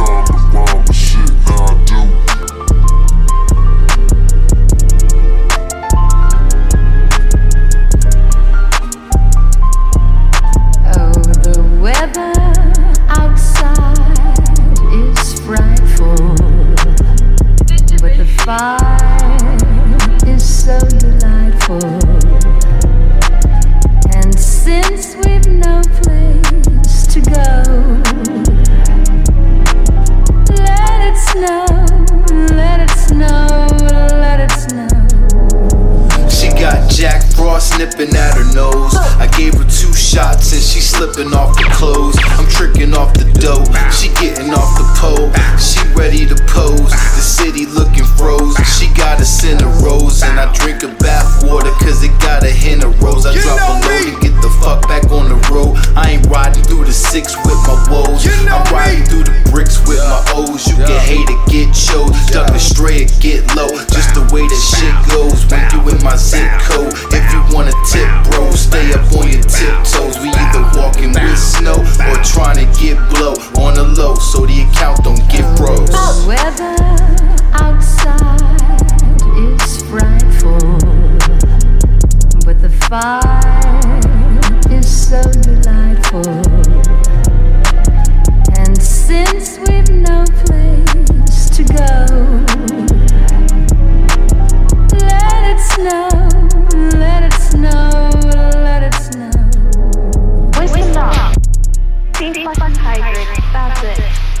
Oh, the weather outside is frightful, but the fire nipping at her nose. I gave her two shots and she slipping off the clothes. I'm tricking off the dough. She getting off the pole. She ready to pose. The city looking frozen. She got a scent of rose and I drink a bath water cause it got a hint of rose. I drop a load and get the fuck back on the road. I ain't riding through the six with my woes. I'm riding through the bricks with my O's. You can hate it, get chose. Duck a stray get low. Just the way that shit goes when you in my zip code. trying to get blow on the low so the account don't get froze. The weather outside is frightful, but the fire. That's it.